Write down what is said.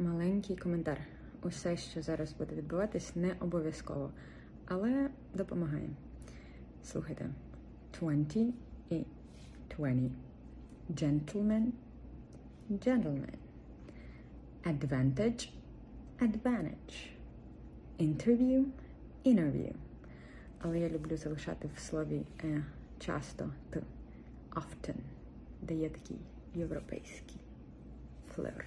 маленький коментар. Усе, що зараз буде відбуватись, не обов'язково, але допомагає. Слухайте: 20 і 20. Gentleman, gentleman. Advantage, advantage. Interview, interview. Але я люблю залишати в слові е, часто т. Often. Дає такий європейський флер.